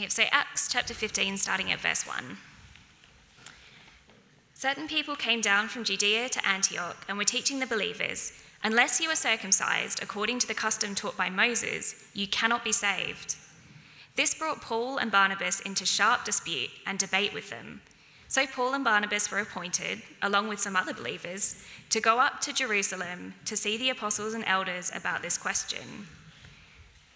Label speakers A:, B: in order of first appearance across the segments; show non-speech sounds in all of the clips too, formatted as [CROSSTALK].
A: Okay, so Acts chapter 15, starting at verse 1. Certain people came down from Judea to Antioch and were teaching the believers unless you are circumcised according to the custom taught by Moses, you cannot be saved. This brought Paul and Barnabas into sharp dispute and debate with them. So Paul and Barnabas were appointed, along with some other believers, to go up to Jerusalem to see the apostles and elders about this question.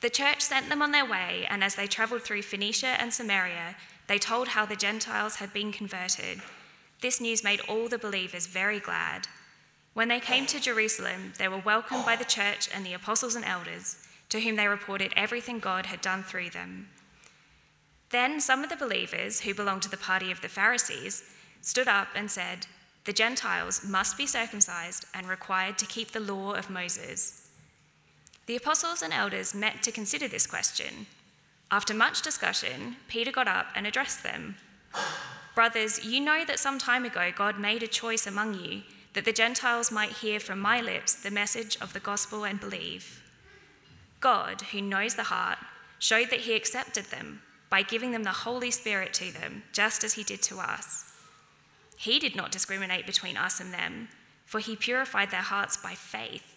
A: The church sent them on their way, and as they travelled through Phoenicia and Samaria, they told how the Gentiles had been converted. This news made all the believers very glad. When they came to Jerusalem, they were welcomed by the church and the apostles and elders, to whom they reported everything God had done through them. Then some of the believers, who belonged to the party of the Pharisees, stood up and said, The Gentiles must be circumcised and required to keep the law of Moses. The apostles and elders met to consider this question. After much discussion, Peter got up and addressed them. Brothers, you know that some time ago God made a choice among you that the Gentiles might hear from my lips the message of the gospel and believe. God, who knows the heart, showed that he accepted them by giving them the Holy Spirit to them, just as he did to us. He did not discriminate between us and them, for he purified their hearts by faith.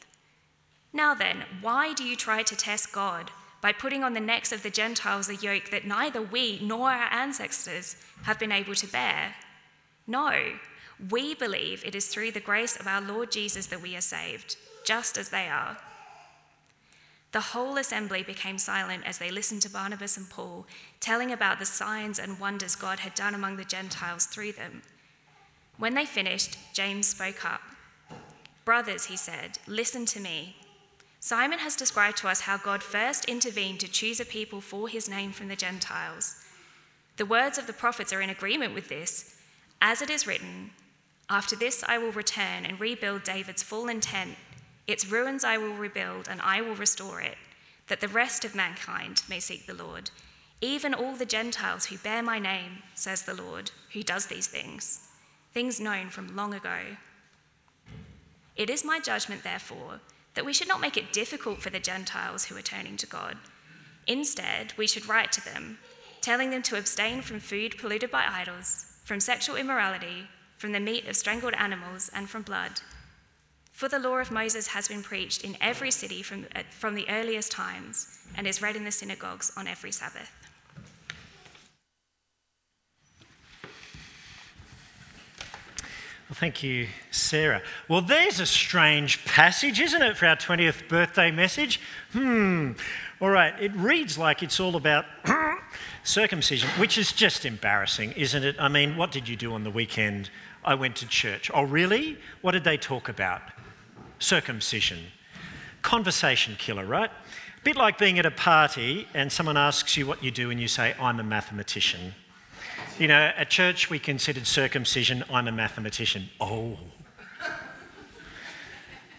A: Now then, why do you try to test God by putting on the necks of the Gentiles a yoke that neither we nor our ancestors have been able to bear? No, we believe it is through the grace of our Lord Jesus that we are saved, just as they are. The whole assembly became silent as they listened to Barnabas and Paul telling about the signs and wonders God had done among the Gentiles through them. When they finished, James spoke up. Brothers, he said, listen to me. Simon has described to us how God first intervened to choose a people for his name from the Gentiles. The words of the prophets are in agreement with this. As it is written, After this I will return and rebuild David's fallen tent its ruins I will rebuild, and I will restore it, that the rest of mankind may seek the Lord. Even all the Gentiles who bear my name, says the Lord, who does these things, things known from long ago. It is my judgment, therefore, that we should not make it difficult for the Gentiles who are turning to God. Instead, we should write to them, telling them to abstain from food polluted by idols, from sexual immorality, from the meat of strangled animals, and from blood. For the law of Moses has been preached in every city from, from the earliest times and is read in the synagogues on every Sabbath.
B: Well, thank you, Sarah. Well, there's a strange passage, isn't it, for our 20th birthday message? Hmm. All right, it reads like it's all about [COUGHS] circumcision, which is just embarrassing, isn't it? I mean, what did you do on the weekend? I went to church. Oh, really? What did they talk about? circumcision. Conversation killer, right? A bit like being at a party and someone asks you what you do and you say, I'm a mathematician. You know, at church we considered circumcision, I'm a mathematician. Oh.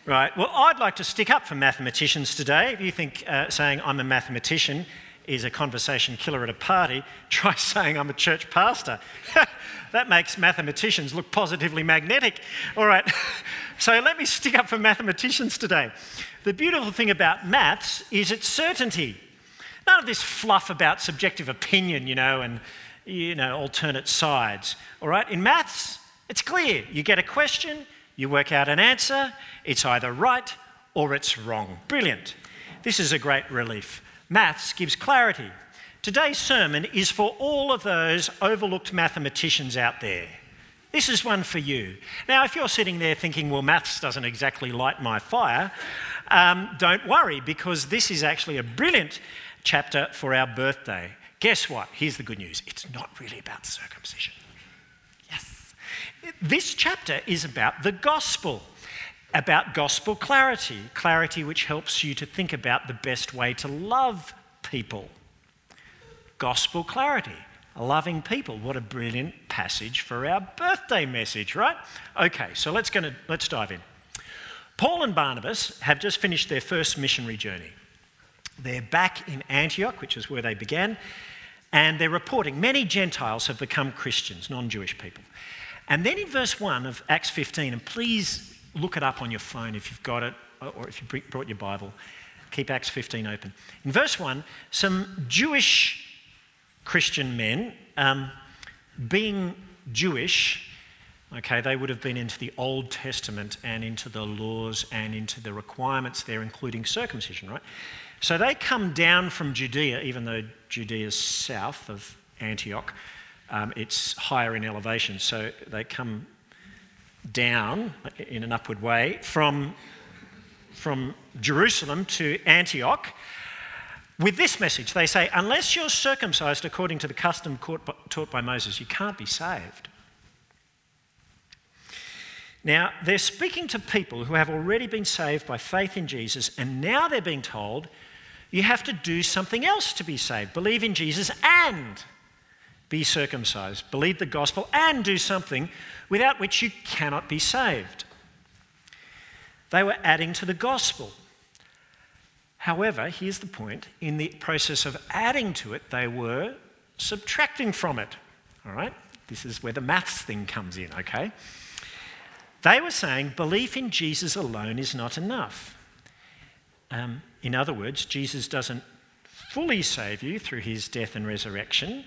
B: Right, well, I'd like to stick up for mathematicians today. If you think uh, saying I'm a mathematician is a conversation killer at a party, [LAUGHS] try saying I'm a church pastor. [LAUGHS] that makes mathematicians look positively magnetic. All right, [LAUGHS] so let me stick up for mathematicians today. The beautiful thing about maths is its certainty. None of this fluff about subjective opinion, you know, and you know, alternate sides. All right, in maths, it's clear. You get a question, you work out an answer, it's either right or it's wrong. Brilliant. This is a great relief. Maths gives clarity. Today's sermon is for all of those overlooked mathematicians out there. This is one for you. Now, if you're sitting there thinking, well, maths doesn't exactly light my fire, um, don't worry because this is actually a brilliant chapter for our birthday. Guess what? Here's the good news it's not really about circumcision. Yes. This chapter is about the gospel about gospel clarity, clarity which helps you to think about the best way to love people. Gospel clarity, loving people. What a brilliant passage for our birthday message, right? Okay, so let's, gonna, let's dive in. Paul and Barnabas have just finished their first missionary journey. They're back in Antioch, which is where they began, and they're reporting many Gentiles have become Christians, non Jewish people. And then in verse 1 of Acts 15, and please look it up on your phone if you've got it, or if you brought your Bible. Keep Acts 15 open. In verse 1, some Jewish Christian men, um, being Jewish, okay, they would have been into the Old Testament and into the laws and into the requirements there, including circumcision, right? So they come down from Judea, even though Judea is south of Antioch, um, it's higher in elevation. So they come down in an upward way from, from Jerusalem to Antioch with this message. They say, unless you're circumcised according to the custom taught by Moses, you can't be saved. Now, they're speaking to people who have already been saved by faith in Jesus, and now they're being told you have to do something else to be saved. Believe in Jesus and be circumcised. Believe the gospel and do something without which you cannot be saved. They were adding to the gospel. However, here's the point in the process of adding to it, they were subtracting from it. All right? This is where the maths thing comes in, okay? They were saying belief in Jesus alone is not enough. Um, in other words, Jesus doesn't fully save you through his death and resurrection.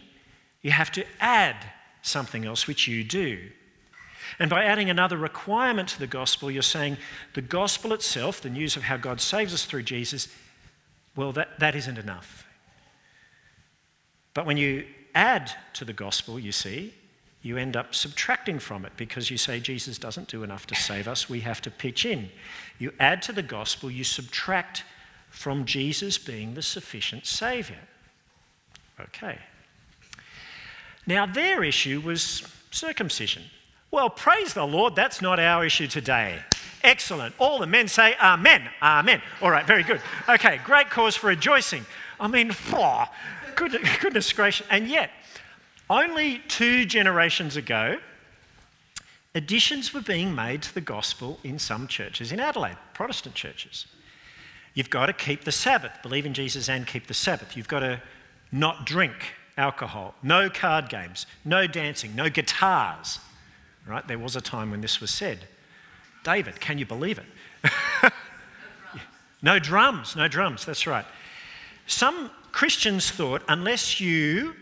B: You have to add something else, which you do. And by adding another requirement to the gospel, you're saying the gospel itself, the news of how God saves us through Jesus, well, that, that isn't enough. But when you add to the gospel, you see, you end up subtracting from it because you say Jesus doesn't do enough to save us, we have to pitch in. You add to the gospel, you subtract from Jesus being the sufficient Saviour. Okay. Now, their issue was circumcision. Well, praise the Lord, that's not our issue today. Excellent. All the men say amen, amen. All right, very good. Okay, great cause for rejoicing. I mean, oh, goodness gracious. And yet, only two generations ago, additions were being made to the gospel in some churches in Adelaide, Protestant churches. You've got to keep the Sabbath, believe in Jesus and keep the Sabbath. You've got to not drink alcohol, no card games, no dancing, no guitars. Right? There was a time when this was said. David, can you believe it? [LAUGHS] no drums, no drums, that's right. Some Christians thought unless you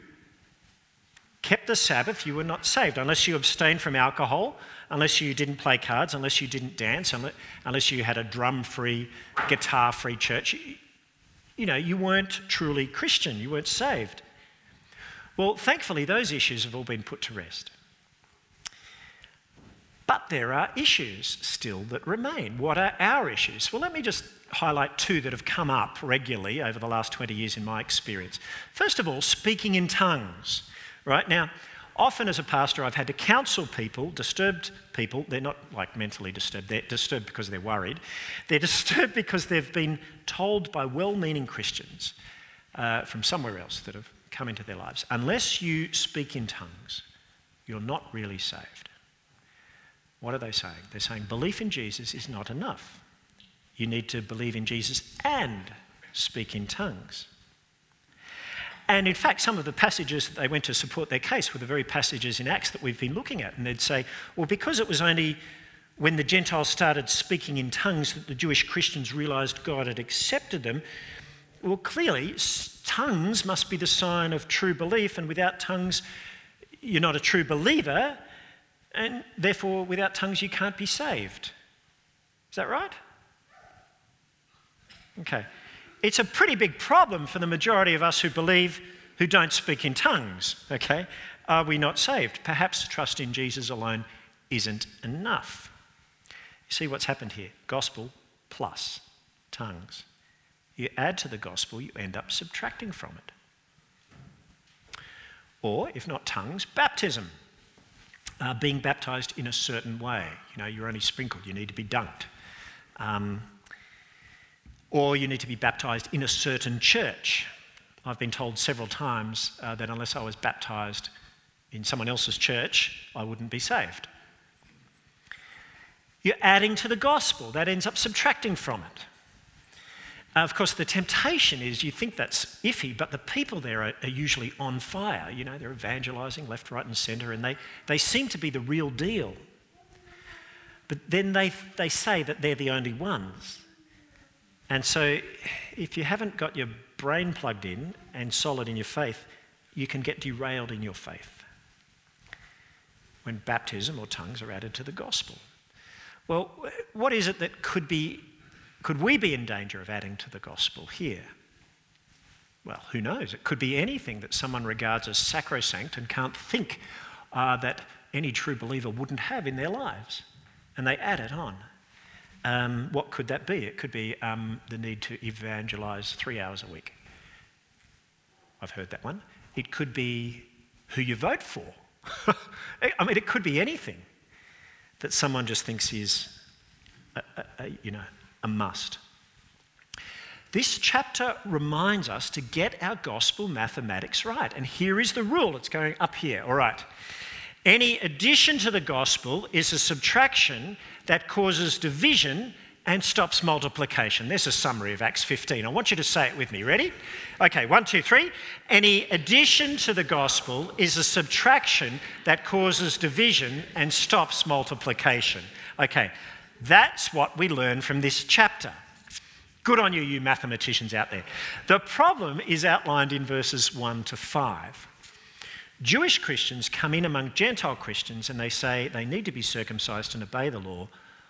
B: kept the Sabbath, you were not saved. Unless you abstained from alcohol, unless you didn't play cards, unless you didn't dance, unless you had a drum free, guitar free church, you know, you weren't truly Christian, you weren't saved. Well, thankfully, those issues have all been put to rest. But there are issues still that remain. What are our issues? Well, let me just highlight two that have come up regularly over the last 20 years in my experience. First of all, speaking in tongues. Right now, often as a pastor, I've had to counsel people, disturbed people. They're not like mentally disturbed, they're disturbed because they're worried. They're [LAUGHS] disturbed because they've been told by well meaning Christians uh, from somewhere else that have come into their lives. Unless you speak in tongues, you're not really saved. What are they saying? They're saying belief in Jesus is not enough. You need to believe in Jesus and speak in tongues. And in fact, some of the passages that they went to support their case were the very passages in Acts that we've been looking at. And they'd say, well, because it was only when the Gentiles started speaking in tongues that the Jewish Christians realised God had accepted them, well, clearly, tongues must be the sign of true belief, and without tongues, you're not a true believer, and therefore, without tongues, you can't be saved. Is that right? Okay. It's a pretty big problem for the majority of us who believe, who don't speak in tongues, okay? Are we not saved? Perhaps trust in Jesus alone isn't enough. You see what's happened here? Gospel plus tongues you add to the gospel, you end up subtracting from it. Or, if not tongues, baptism. Uh, being baptized in a certain way. You know, you're only sprinkled, you need to be dunked. Um, or you need to be baptized in a certain church. I've been told several times uh, that unless I was baptized in someone else's church, I wouldn't be saved. You're adding to the gospel, that ends up subtracting from it. Uh, of course, the temptation is you think that's iffy, but the people there are, are, usually on fire. You know, they're evangelizing left, right, and center, and they, they seem to be the real deal. But then they, they say that they're the only ones. And so, if you haven't got your brain plugged in and solid in your faith, you can get derailed in your faith when baptism or tongues are added to the gospel. Well, what is it that could be could we be in danger of adding to the gospel here? Well, who knows? It could be anything that someone regards as sacrosanct and can't think uh, that any true believer wouldn't have in their lives, and they add it on. Um, what could that be? It could be um, the need to evangelize three hours a week. I've heard that one. It could be who you vote for. [LAUGHS] I mean, it could be anything that someone just thinks is, a, a, a, you know, a must. This chapter reminds us to get our gospel mathematics right. And here is the rule it's going up here. All right. Any addition to the gospel is a subtraction that causes division and stops multiplication. There's a summary of Acts 15. I want you to say it with me. Ready? Okay, one, two, three. Any addition to the gospel is a subtraction that causes division and stops multiplication. Okay, that's what we learn from this chapter. Good on you, you mathematicians out there. The problem is outlined in verses 1 to 5. Jewish Christians come in among Gentile Christians and they say they need to be circumcised and obey the law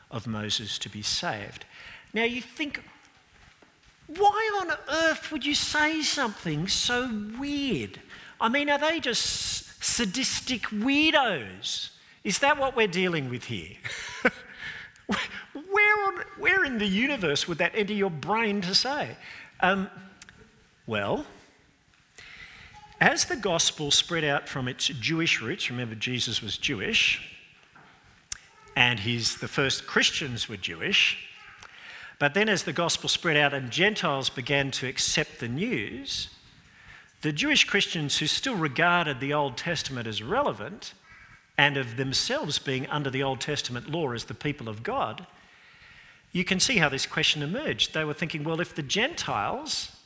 B: of Moses to be saved. Now you think, why on earth would you say something so weird? I mean, are they just sadistic weirdos? Is that what we're dealing with here? [LAUGHS] where, on, where in the universe would that enter your brain to say? Um, well, as the gospel spread out from its Jewish roots, remember Jesus was Jewish, and his, the first Christians were Jewish. But then, as the gospel spread out and Gentiles began to accept the news, the Jewish Christians who still regarded the Old Testament as relevant and of themselves being under the Old Testament law as the people of God, you can see how this question emerged. They were thinking, well, if the Gentiles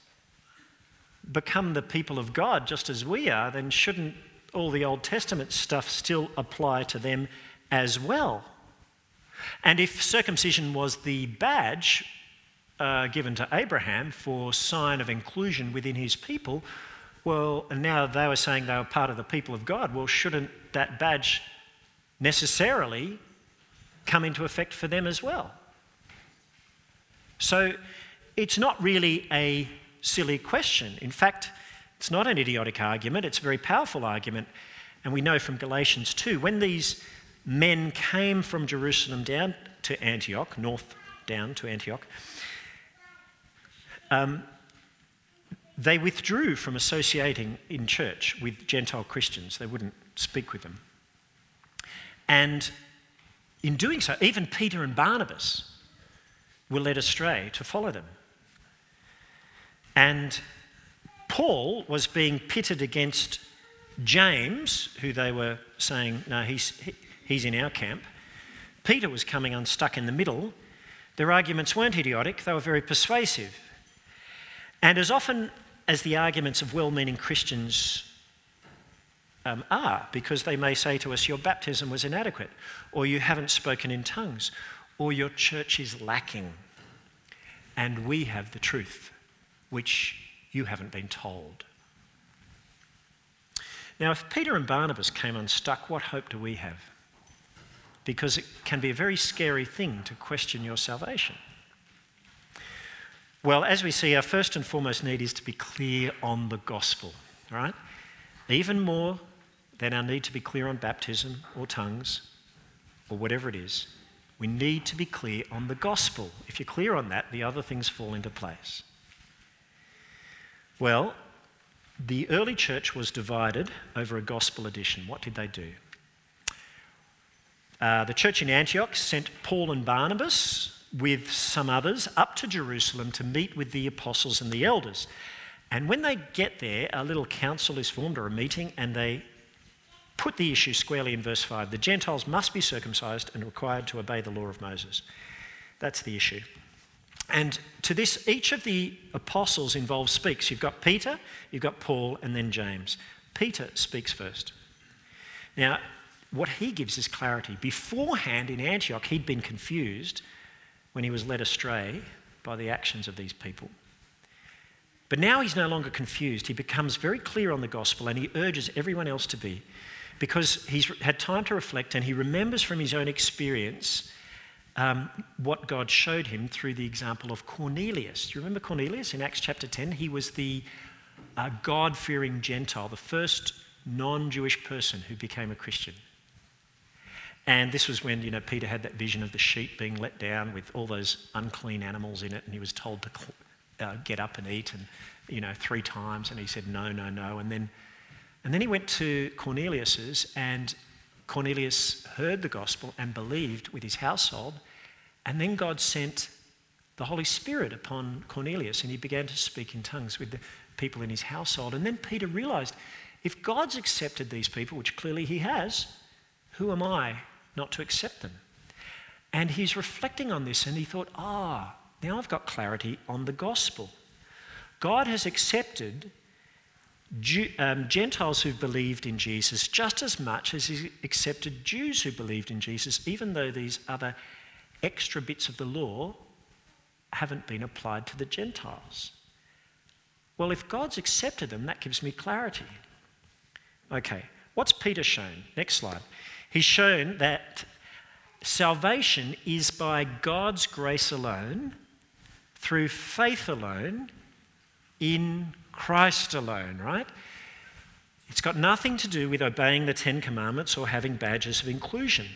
B: become the people of God just as we are, then shouldn't all the Old Testament stuff still apply to them as well? And if circumcision was the badge uh, given to Abraham for sign of inclusion within his people, well, and now they were saying they were part of the people of God. Well, shouldn't that badge necessarily come into effect for them as well? So it's not really a silly question. In fact, it's not an idiotic argument, it's a very powerful argument. And we know from Galatians 2 when these men came from Jerusalem down to Antioch, north down to Antioch, um, they withdrew from associating in church with Gentile Christians. They wouldn't speak with them. And in doing so, even Peter and Barnabas were led astray to follow them. And Paul was being pitted against James, who they were saying, no, he's, he's in our camp. Peter was coming unstuck in the middle. Their arguments weren't idiotic, they were very persuasive. And as often as the arguments of well meaning Christians um, are, because they may say to us, Your baptism was inadequate, or you haven't spoken in tongues, or your church is lacking, and we have the truth, which you haven't been told. Now, if Peter and Barnabas came unstuck, what hope do we have? Because it can be a very scary thing to question your salvation. Well, as we see, our first and foremost need is to be clear on the gospel, right? Even more than our need to be clear on baptism or tongues or whatever it is, we need to be clear on the gospel. If you're clear on that, the other things fall into place. Well, the early church was divided over a gospel addition. What did they do? Uh, the church in Antioch sent Paul and Barnabas with some others up to Jerusalem to meet with the apostles and the elders. And when they get there, a little council is formed or a meeting, and they put the issue squarely in verse 5. The Gentiles must be circumcised and required to obey the law of Moses. That's the issue. And to this, each of the apostles involved speaks. You've got Peter, you've got Paul, and then James. Peter speaks first. Now, what he gives is clarity. Beforehand in Antioch, he'd been confused when he was led astray by the actions of these people. But now he's no longer confused. He becomes very clear on the gospel and he urges everyone else to be because he's had time to reflect and he remembers from his own experience um, what God showed him through the example of Cornelius. Do you remember Cornelius in Acts chapter 10? He was the uh, God fearing Gentile, the first non Jewish person who became a Christian. And this was when you know Peter had that vision of the sheep being let down with all those unclean animals in it, and he was told to uh, get up and eat, and you know three times, and he said no, no, no, and then and then he went to Cornelius's, and Cornelius heard the gospel and believed with his household, and then God sent the Holy Spirit upon Cornelius, and he began to speak in tongues with the people in his household. And then Peter realized if God's accepted these people, which clearly he has, who am I not to accept them? And he's reflecting on this and he thought, ah, now I've got clarity on the gospel. God has accepted um, Gentiles who've believed in Jesus just as much as he accepted Jews who believed in Jesus, even though these other extra bits of the law haven't been applied to the Gentiles. Well, if God's accepted them, that gives me clarity. Okay, what's Peter shown? Next slide. He's shown that salvation is by God's grace alone, through faith alone, in Christ alone, right? It's got nothing to do with obeying the Ten Commandments or having badges of inclusion.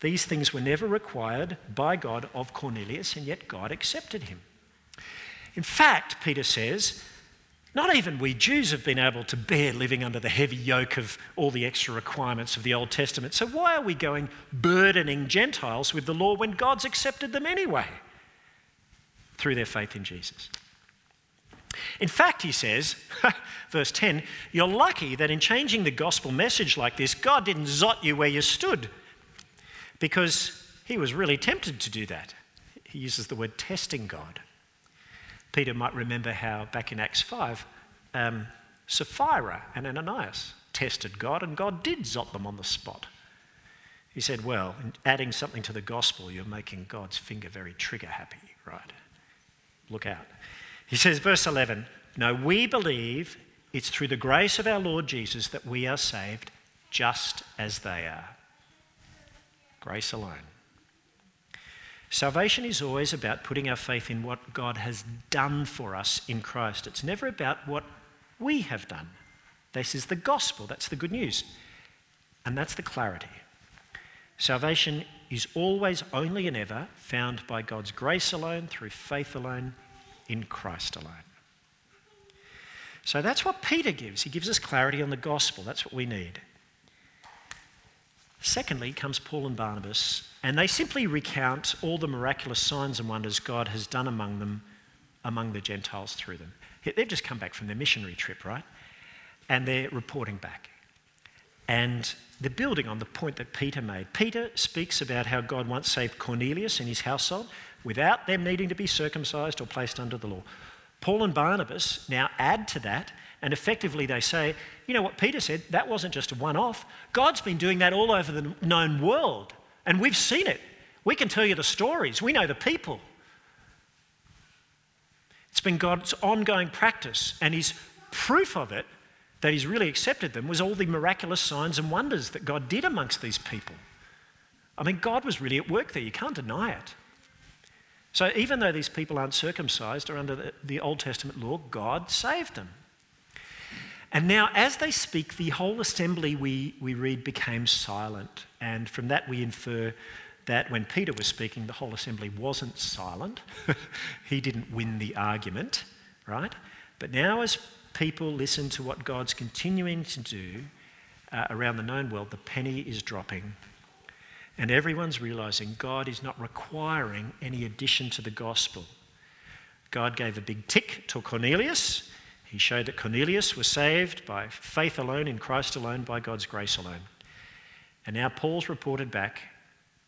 B: These things were never required by God of Cornelius, and yet God accepted him. In fact, Peter says, not even we Jews have been able to bear living under the heavy yoke of all the extra requirements of the Old Testament. So why are we going burdening Gentiles with the law when God's accepted them anyway? Through their faith in Jesus. In fact, he says, [LAUGHS] verse 10, you're lucky that in changing the gospel message like this, God didn't zot you where you stood because he was really tempted to do that. He uses the word testing God. Peter might remember how back in Acts 5, um, Sapphira and Ananias tested God, and God did zot them on the spot. He said, Well, in adding something to the gospel, you're making God's finger very trigger happy, right? Look out. He says, verse 11, No, we believe it's through the grace of our Lord Jesus that we are saved, just as they are. Grace alone. Salvation is always about putting our faith in what God has done for us in Christ. It's never about what we have done. This is the gospel, that's the good news. And that's the clarity. Salvation is always, only, and ever found by God's grace alone, through faith alone, in Christ alone. So that's what Peter gives. He gives us clarity on the gospel. That's what we need. Secondly comes Paul and Barnabas, and they simply recount all the miraculous signs and wonders God has done among them, among the Gentiles through them. They've just come back from their missionary trip, right? And they're reporting back. And they're building on the point that Peter made. Peter speaks about how God once saved Cornelius and his household without them needing to be circumcised or placed under the law. Paul and Barnabas now add to that and effectively, they say, you know what Peter said? That wasn't just a one off. God's been doing that all over the known world, and we've seen it. We can tell you the stories, we know the people. It's been God's ongoing practice, and his proof of it, that he's really accepted them, was all the miraculous signs and wonders that God did amongst these people. I mean, God was really at work there, you can't deny it. So, even though these people aren't circumcised or under the, the Old Testament law, God saved them. And now, as they speak, the whole assembly we, we read became silent. And from that, we infer that when Peter was speaking, the whole assembly wasn't silent. [LAUGHS] he didn't win the argument, right? But now, as people listen to what God's continuing to do uh, around the known world, the penny is dropping. And everyone's realizing God is not requiring any addition to the gospel. God gave a big tick to Cornelius he showed that Cornelius was saved by faith alone, in Christ alone, by God's grace alone. And now Paul's reported back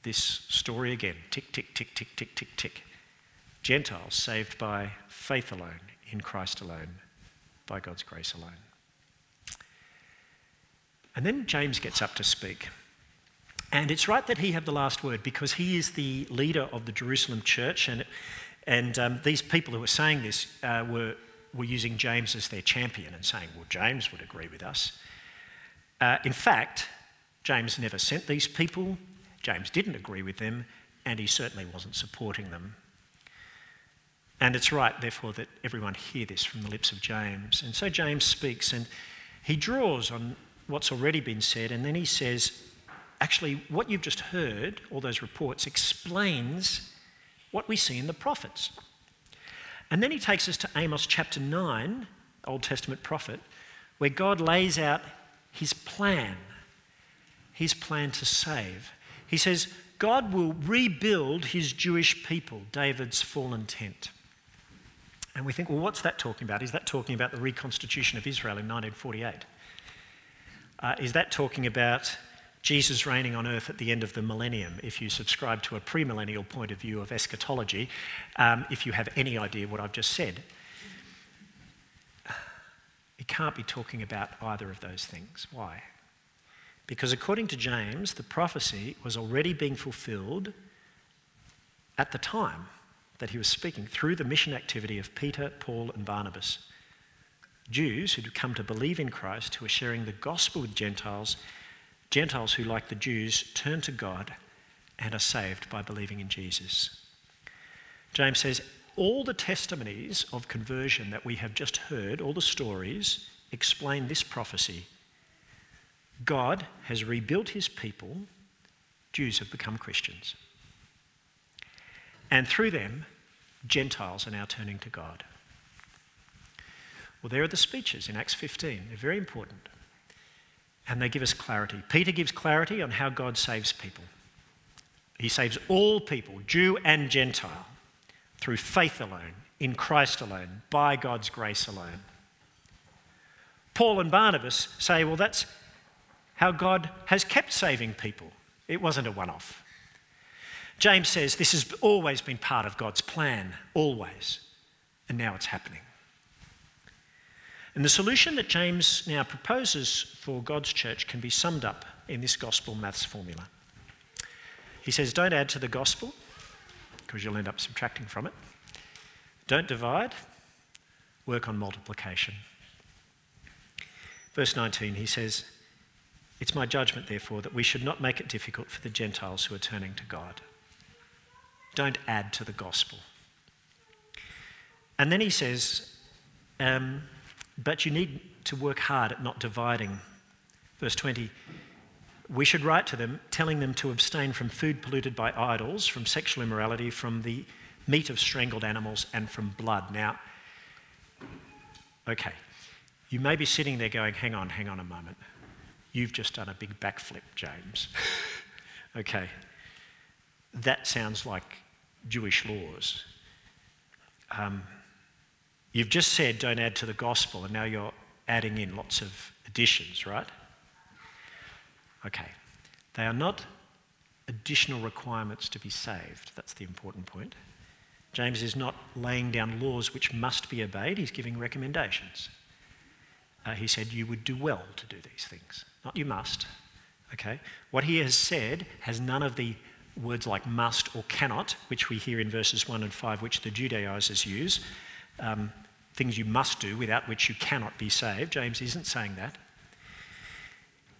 B: this story again tick, tick, tick, tick, tick, tick, tick. Gentiles saved by faith alone, in Christ alone, by God's grace alone. And then James gets up to speak. And it's right that he have the last word because he is the leader of the Jerusalem church. And, and um, these people who were saying this uh, were were using James as their champion and saying, well, James would agree with us. Uh, in fact, James never sent these people, James didn't agree with them, and he certainly wasn't supporting them. And it's right, therefore, that everyone hear this from the lips of James. And so James speaks and he draws on what's already been said, and then he says, actually, what you've just heard, all those reports, explains what we see in the prophets. And then he takes us to Amos chapter 9, Old Testament prophet, where God lays out his plan, his plan to save. He says, God will rebuild his Jewish people, David's fallen tent. And we think, well, what's that talking about? Is that talking about the reconstitution of Israel in 1948? Uh, is that talking about Jesus reigning on earth at the end of the millennium, if you subscribe to a premillennial point of view of eschatology, um, if you have any idea what I've just said. It can't be talking about either of those things. Why? Because according to James, the prophecy was already being fulfilled at the time that he was speaking through the mission activity of Peter, Paul, and Barnabas. Jews who'd come to believe in Christ, who were sharing the gospel with Gentiles Gentiles who, like the Jews, turn to God and are saved by believing in Jesus. James says, all the testimonies of conversion that we have just heard, all the stories, explain this prophecy. God has rebuilt his people, Jews have become Christians. And through them, Gentiles are now turning to God. Well, there are the speeches in Acts 15. They're very important and they give us clarity. Peter gives clarity on how God saves people. He saves all people, Jew and Gentile, through faith alone, in Christ alone, by God's grace alone. Paul and Barnabas say, well, that's how God has kept saving people. It wasn't a one off. James says this has always been part of God's plan, always, and now it's happening. And the solution that James now proposes for God's church can be summed up in this gospel maths formula. He says, Don't add to the gospel, because you'll end up subtracting from it. Don't divide, work on multiplication. Verse 19, he says, It's my judgment, therefore, that we should not make it difficult for the Gentiles who are turning to God. Don't add to the gospel. And then he says, um, but you need to work hard at not dividing. Verse 20 we should write to them telling them to abstain from food polluted by idols, from sexual immorality, from the meat of strangled animals, and from blood. Now, okay, you may be sitting there going, hang on, hang on a moment. You've just done a big backflip, James. [LAUGHS] okay, that sounds like Jewish laws. Um, You've just said don't add to the gospel, and now you're adding in lots of additions, right? Okay. They are not additional requirements to be saved. That's the important point. James is not laying down laws which must be obeyed, he's giving recommendations. Uh, he said, You would do well to do these things, not you must. Okay? What he has said has none of the words like must or cannot, which we hear in verses 1 and 5, which the Judaizers use. Um, things you must do without which you cannot be saved. James isn't saying that.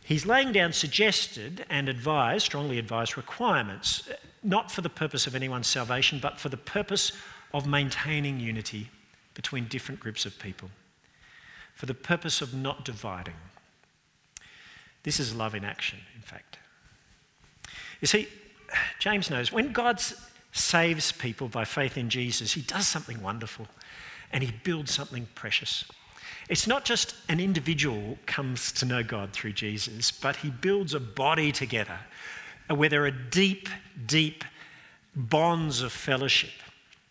B: He's laying down suggested and advised, strongly advised requirements, not for the purpose of anyone's salvation, but for the purpose of maintaining unity between different groups of people, for the purpose of not dividing. This is love in action, in fact. You see, James knows when God saves people by faith in Jesus, he does something wonderful and he builds something precious. It's not just an individual comes to know God through Jesus, but he builds a body together where there are deep, deep bonds of fellowship.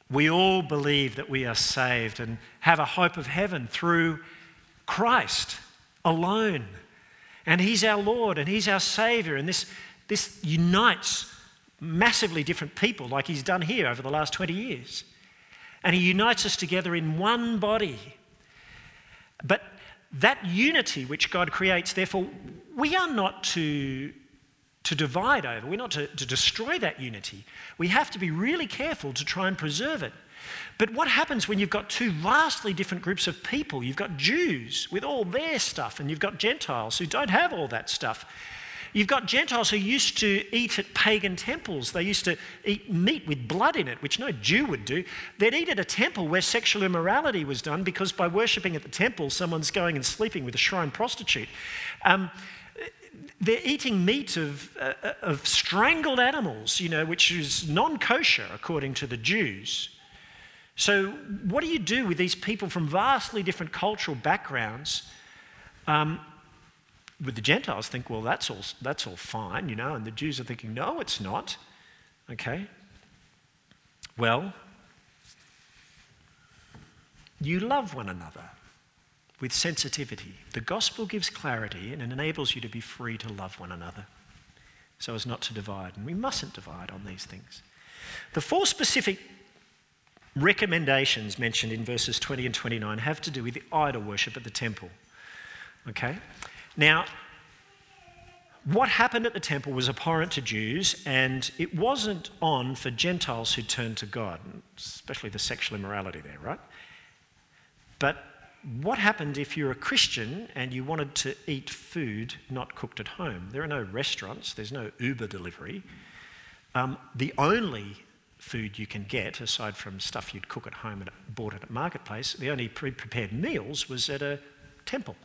B: We all believe that we are saved and have a hope of heaven through Christ alone. And He's our Lord and He's our Savior. And this, this unites massively different people, like He's done here over the last 20 years and He unites us together in one body. But that unity which God creates, therefore, we are not to, to divide over, we're not to, to destroy that unity. We have to be really careful to try and preserve it. But what happens when you've got two vastly different groups of people? You've got Jews with all their stuff, and you've got Gentiles who don't have all that stuff. You've got Gentiles who used to eat at pagan temples. They used to eat meat with blood in it, which no Jew would do. They'd eat at a temple where sexual immorality was done because by worshipping at the temple, someone's going and sleeping with a shrine prostitute. Um, they're eating meat of, uh, of strangled animals, you know, which is non kosher according to the Jews. So, what do you do with these people from vastly different cultural backgrounds? Um, with the Gentiles think, well, that's all, that's all fine, you know, and the Jews are thinking, no, it's not. Okay? Well, you love one another with sensitivity. The gospel gives clarity and it enables you to be free to love one another so as not to divide. And we mustn't divide on these things. The four specific recommendations mentioned in verses 20 and 29 have to do with the idol worship at the temple. Okay? Now, what happened at the temple was abhorrent to Jews, and it wasn't on for Gentiles who turned to God, especially the sexual immorality there, right? But what happened if you're a Christian and you wanted to eat food not cooked at home? There are no restaurants, there's no Uber delivery. Um, the only food you can get, aside from stuff you'd cook at home and bought at a marketplace, the only pre prepared meals was at a temple.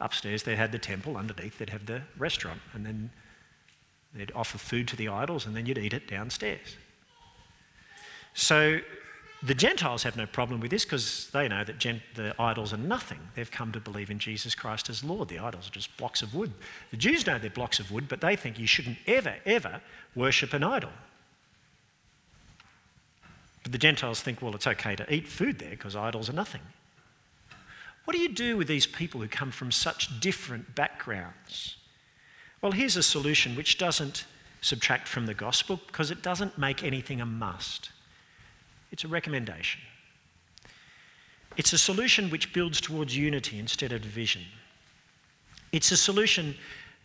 B: Upstairs, they had the temple, underneath, they'd have the restaurant, and then they'd offer food to the idols, and then you'd eat it downstairs. So the Gentiles have no problem with this because they know that gent- the idols are nothing. They've come to believe in Jesus Christ as Lord. The idols are just blocks of wood. The Jews know they're blocks of wood, but they think you shouldn't ever, ever worship an idol. But the Gentiles think, well, it's okay to eat food there because idols are nothing. What do you do with these people who come from such different backgrounds? Well, here's a solution which doesn't subtract from the gospel because it doesn't make anything a must. It's a recommendation. It's a solution which builds towards unity instead of division. It's a solution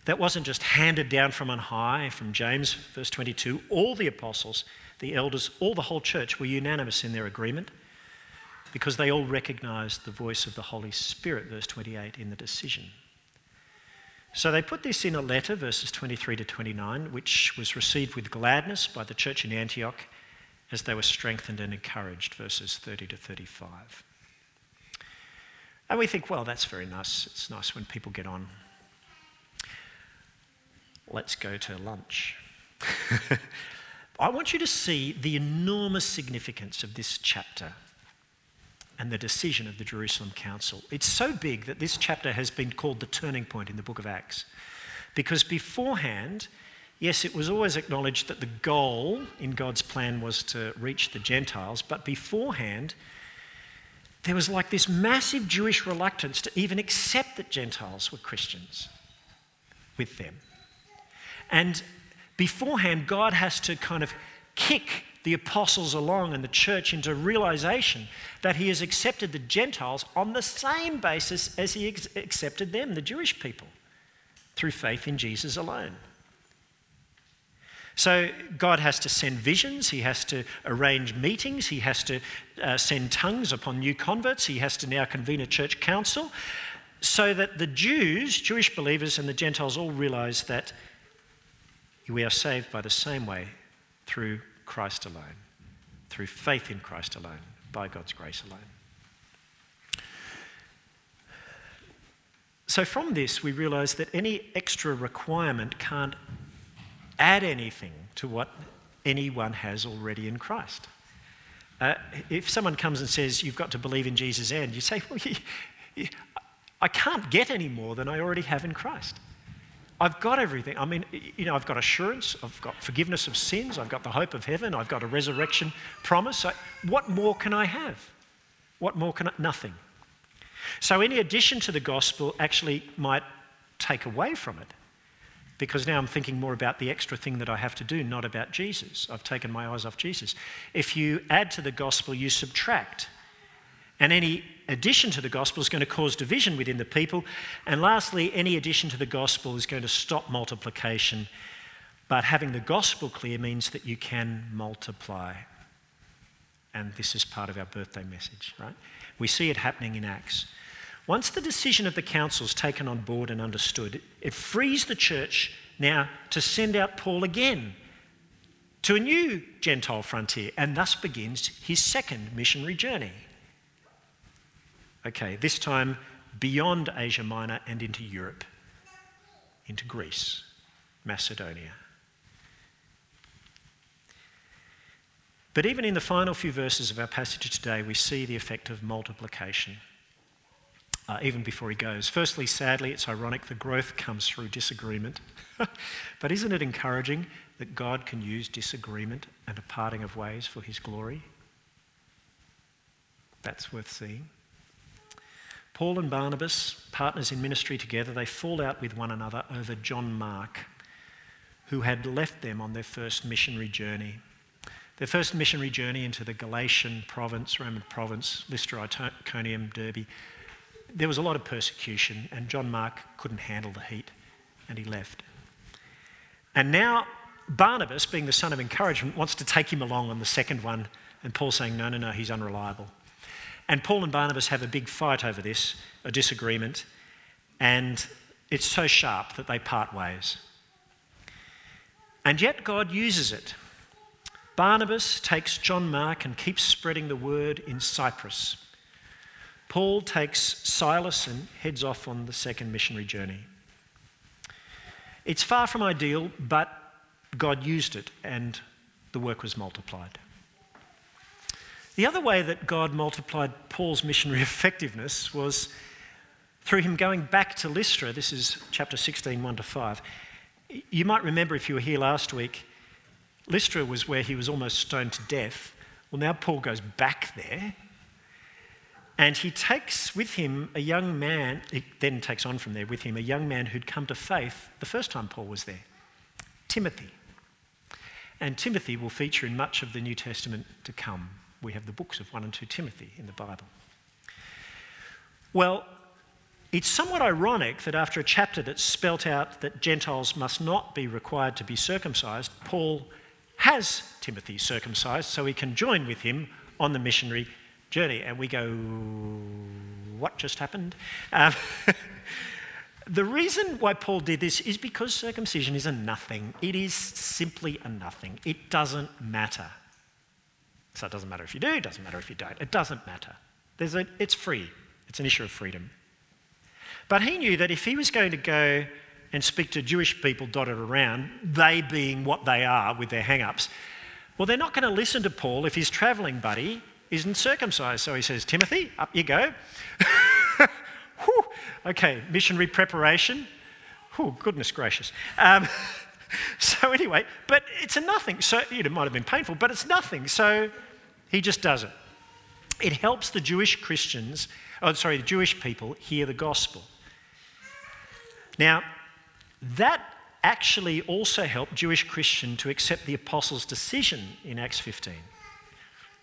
B: that wasn't just handed down from on high, from James, verse 22. All the apostles, the elders, all the whole church were unanimous in their agreement because they all recognized the voice of the Holy Spirit, verse 28, in the decision. So they put this in a letter, verses 23 to 29, which was received with gladness by the church in Antioch as they were strengthened and encouraged, verses 30 to 35. And we think, well, that's very nice. It's nice when people get on. Let's go to lunch. [LAUGHS] I want you to see the enormous significance of this chapter and the decision of the Jerusalem Council. It's so big that this chapter has been called the turning point in the book of Acts. Because beforehand, yes, it was always acknowledged that the goal in God's plan was to reach the Gentiles, but beforehand, there was like this massive Jewish reluctance to even accept that Gentiles were Christians with them. And beforehand, God has to kind of kick the apostles along and the church into realization that he has accepted the Gentiles on the same basis as he ex- accepted them, the Jewish people, through faith in Jesus alone. So God has to send visions, He has to arrange meetings, He has to uh, send tongues upon new converts, He has to now convene a church council so that the Jews, Jewish believers, and the Gentiles all realize that we are saved by the same way through Christ alone, through faith in Christ alone, by God's grace alone. So, from this, we realize that any extra requirement can't add anything to what anyone has already in Christ. Uh, if someone comes and says, You've got to believe in Jesus and, you say, Well, [LAUGHS] I can't get any more than I already have in Christ. I've got everything. I mean, you know, I've got assurance, I've got forgiveness of sins, I've got the hope of heaven, I've got a resurrection promise. what more can I have? What more can I? Nothing. So, any addition to the gospel actually might take away from it because now I'm thinking more about the extra thing that I have to do, not about Jesus. I've taken my eyes off Jesus. If you add to the gospel, you subtract. And any addition to the gospel is going to cause division within the people. And lastly, any addition to the gospel is going to stop multiplication. But having the gospel clear means that you can multiply. And this is part of our birthday message, right? We see it happening in Acts. Once the decision of the council is taken on board and understood, it frees the church now to send out Paul again to a new Gentile frontier, and thus begins his second missionary journey. Okay, this time beyond Asia Minor and into Europe, into Greece, Macedonia. But even in the final few verses of our passage today, we see the effect of multiplication. Uh, even before he goes. Firstly, sadly, it's ironic the growth comes through disagreement. [LAUGHS] but isn't it encouraging that God can use disagreement and a parting of ways for his glory? That's worth seeing. Paul and Barnabas, partners in ministry together, they fall out with one another over John Mark, who had left them on their first missionary journey. Their first missionary journey into the Galatian province, Roman province, Lystra, Iconium, Derbe, there was a lot of persecution, and John Mark couldn't handle the heat, and he left. And now Barnabas, being the son of encouragement, wants to take him along on the second one, and Paul's saying, no, no, no, he's unreliable. And Paul and Barnabas have a big fight over this, a disagreement, and it's so sharp that they part ways. And yet God uses it. Barnabas takes John Mark and keeps spreading the word in Cyprus. Paul takes Silas and heads off on the second missionary journey. It's far from ideal, but God used it and the work was multiplied. The other way that God multiplied Paul's missionary [LAUGHS] effectiveness was through him going back to Lystra. This is chapter 16, 1 to 5. You might remember if you were here last week, Lystra was where he was almost stoned to death. Well, now Paul goes back there and he takes with him a young man, he then takes on from there with him a young man who'd come to faith the first time Paul was there, Timothy. And Timothy will feature in much of the New Testament to come we have the books of 1 and 2 Timothy in the Bible. Well, it's somewhat ironic that after a chapter that spelt out that Gentiles must not be required to be circumcised, Paul has Timothy circumcised so he can join with him on the missionary journey. And we go, what just happened? Um, [LAUGHS] the reason why Paul did this is because circumcision is a nothing. It is simply a nothing. It doesn't matter. So it doesn't matter if you do, it doesn't matter if you don't. It doesn't matter. A, it's free, it's an issue of freedom. But he knew that if he was going to go and speak to Jewish people dotted around, they being what they are with their hang ups, well, they're not going to listen to Paul if his travelling buddy isn't circumcised. So he says, Timothy, up you go. [LAUGHS] okay, missionary preparation. Oh, goodness gracious. Um, [LAUGHS] [LAUGHS] so anyway, but it's a nothing. So it might have been painful, but it's nothing. So he just does it. It helps the Jewish Christians, oh, sorry, the Jewish people hear the gospel. Now, that actually also helped Jewish Christian to accept the apostles' decision in Acts 15.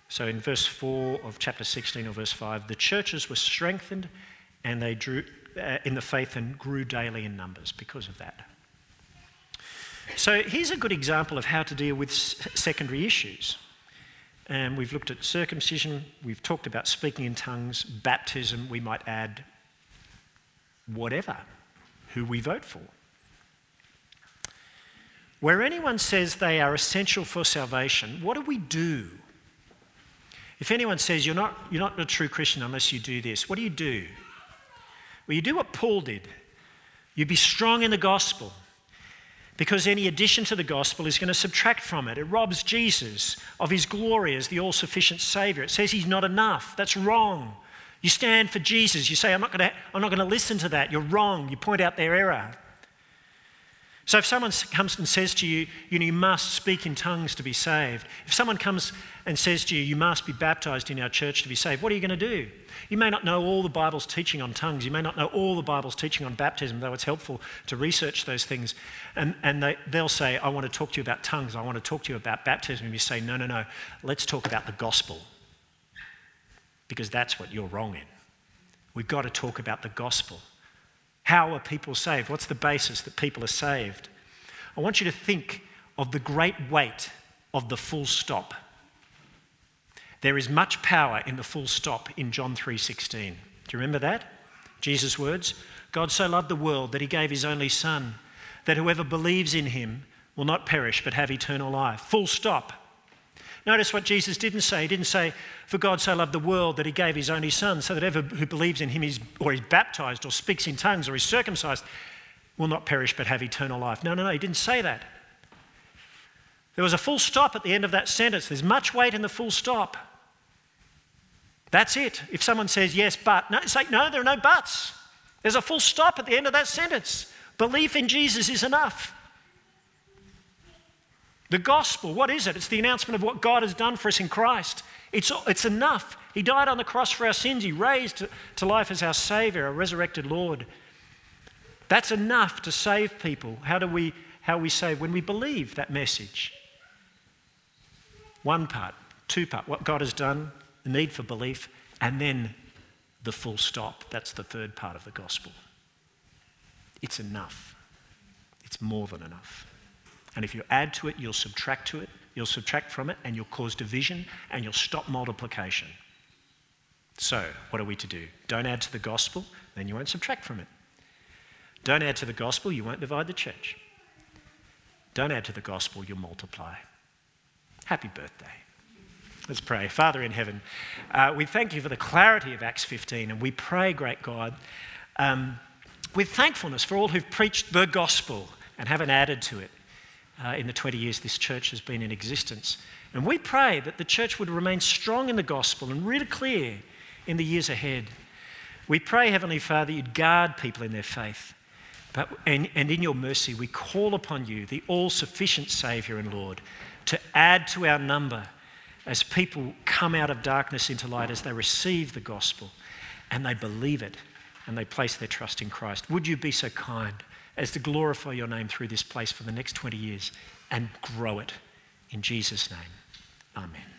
B: So in verse 4 of chapter 16 or verse 5, the churches were strengthened and they drew uh, in the faith and grew daily in numbers because of that. So here's a good example of how to deal with secondary issues. And we've looked at circumcision, we've talked about speaking in tongues, baptism, we might add whatever, who we vote for. Where anyone says they are essential for salvation, what do we do? If anyone says you're not, you're not a true Christian unless you do this, what do you do? Well, you do what Paul did. You be strong in the gospel because any addition to the gospel is going to subtract from it. It robs Jesus of his glory as the all sufficient Savior. It says he's not enough. That's wrong. You stand for Jesus. You say, I'm not, going to, I'm not going to listen to that. You're wrong. You point out their error. So if someone comes and says to you, you know, you must speak in tongues to be saved. If someone comes and says to you, you must be baptized in our church to be saved, what are you going to do? You may not know all the Bible's teaching on tongues. You may not know all the Bible's teaching on baptism, though it's helpful to research those things. And, and they, they'll say, I want to talk to you about tongues. I want to talk to you about baptism. And you say, no, no, no. Let's talk about the gospel. Because that's what you're wrong in. We've got to talk about the gospel. How are people saved? What's the basis that people are saved? I want you to think of the great weight of the full stop There is much power in the full stop in John 3:16. Do you remember that? Jesus' words, God so loved the world that he gave his only son that whoever believes in him will not perish but have eternal life. Full stop. Notice what Jesus didn't say. He didn't say, For God so loved the world that he gave his only son, so that ever who believes in him is, or is baptized, or speaks in tongues, or is circumcised, will not perish but have eternal life. No, no, no, he didn't say that. There was a full stop at the end of that sentence. There's much weight in the full stop. That's it. If someone says yes, but, no, it's like, no, there are no buts. There's a full stop at the end of that sentence. Belief in Jesus is enough. The gospel, what is it? It's the announcement of what God has done for us in Christ. It's, it's enough. He died on the cross for our sins. He raised to, life as our Savior, our resurrected Lord. That's enough to save people. How do we, how we save? When we believe that message. One part, two part, what God has done, the need for belief, and then the full stop. That's the third part of the gospel. It's enough. It's more than enough. And if you add to it, you'll subtract to it, you'll subtract from it, and you'll cause division and you'll stop multiplication. So, what are we to do? Don't add to the gospel, then you won't subtract from it. Don't add to the gospel, you won't divide the church. Don't add to the gospel, you'll multiply. Happy birthday. Let's pray. Father in heaven, uh, we thank you for the clarity of Acts 15, and we pray, great God, um, with thankfulness for all who've preached the gospel and haven't added to it uh, in the 20 years this church has been in existence. And we pray that the church would remain strong in the gospel and really clear in the years ahead. We pray, Heavenly Father, you'd guard people in their faith. But, and, and in your mercy, we call upon you, the all sufficient Saviour and Lord, to add to our number as people come out of darkness into light, as they receive the gospel and they believe it and they place their trust in Christ. Would you be so kind as to glorify your name through this place for the next 20 years and grow it in Jesus' name? Amen.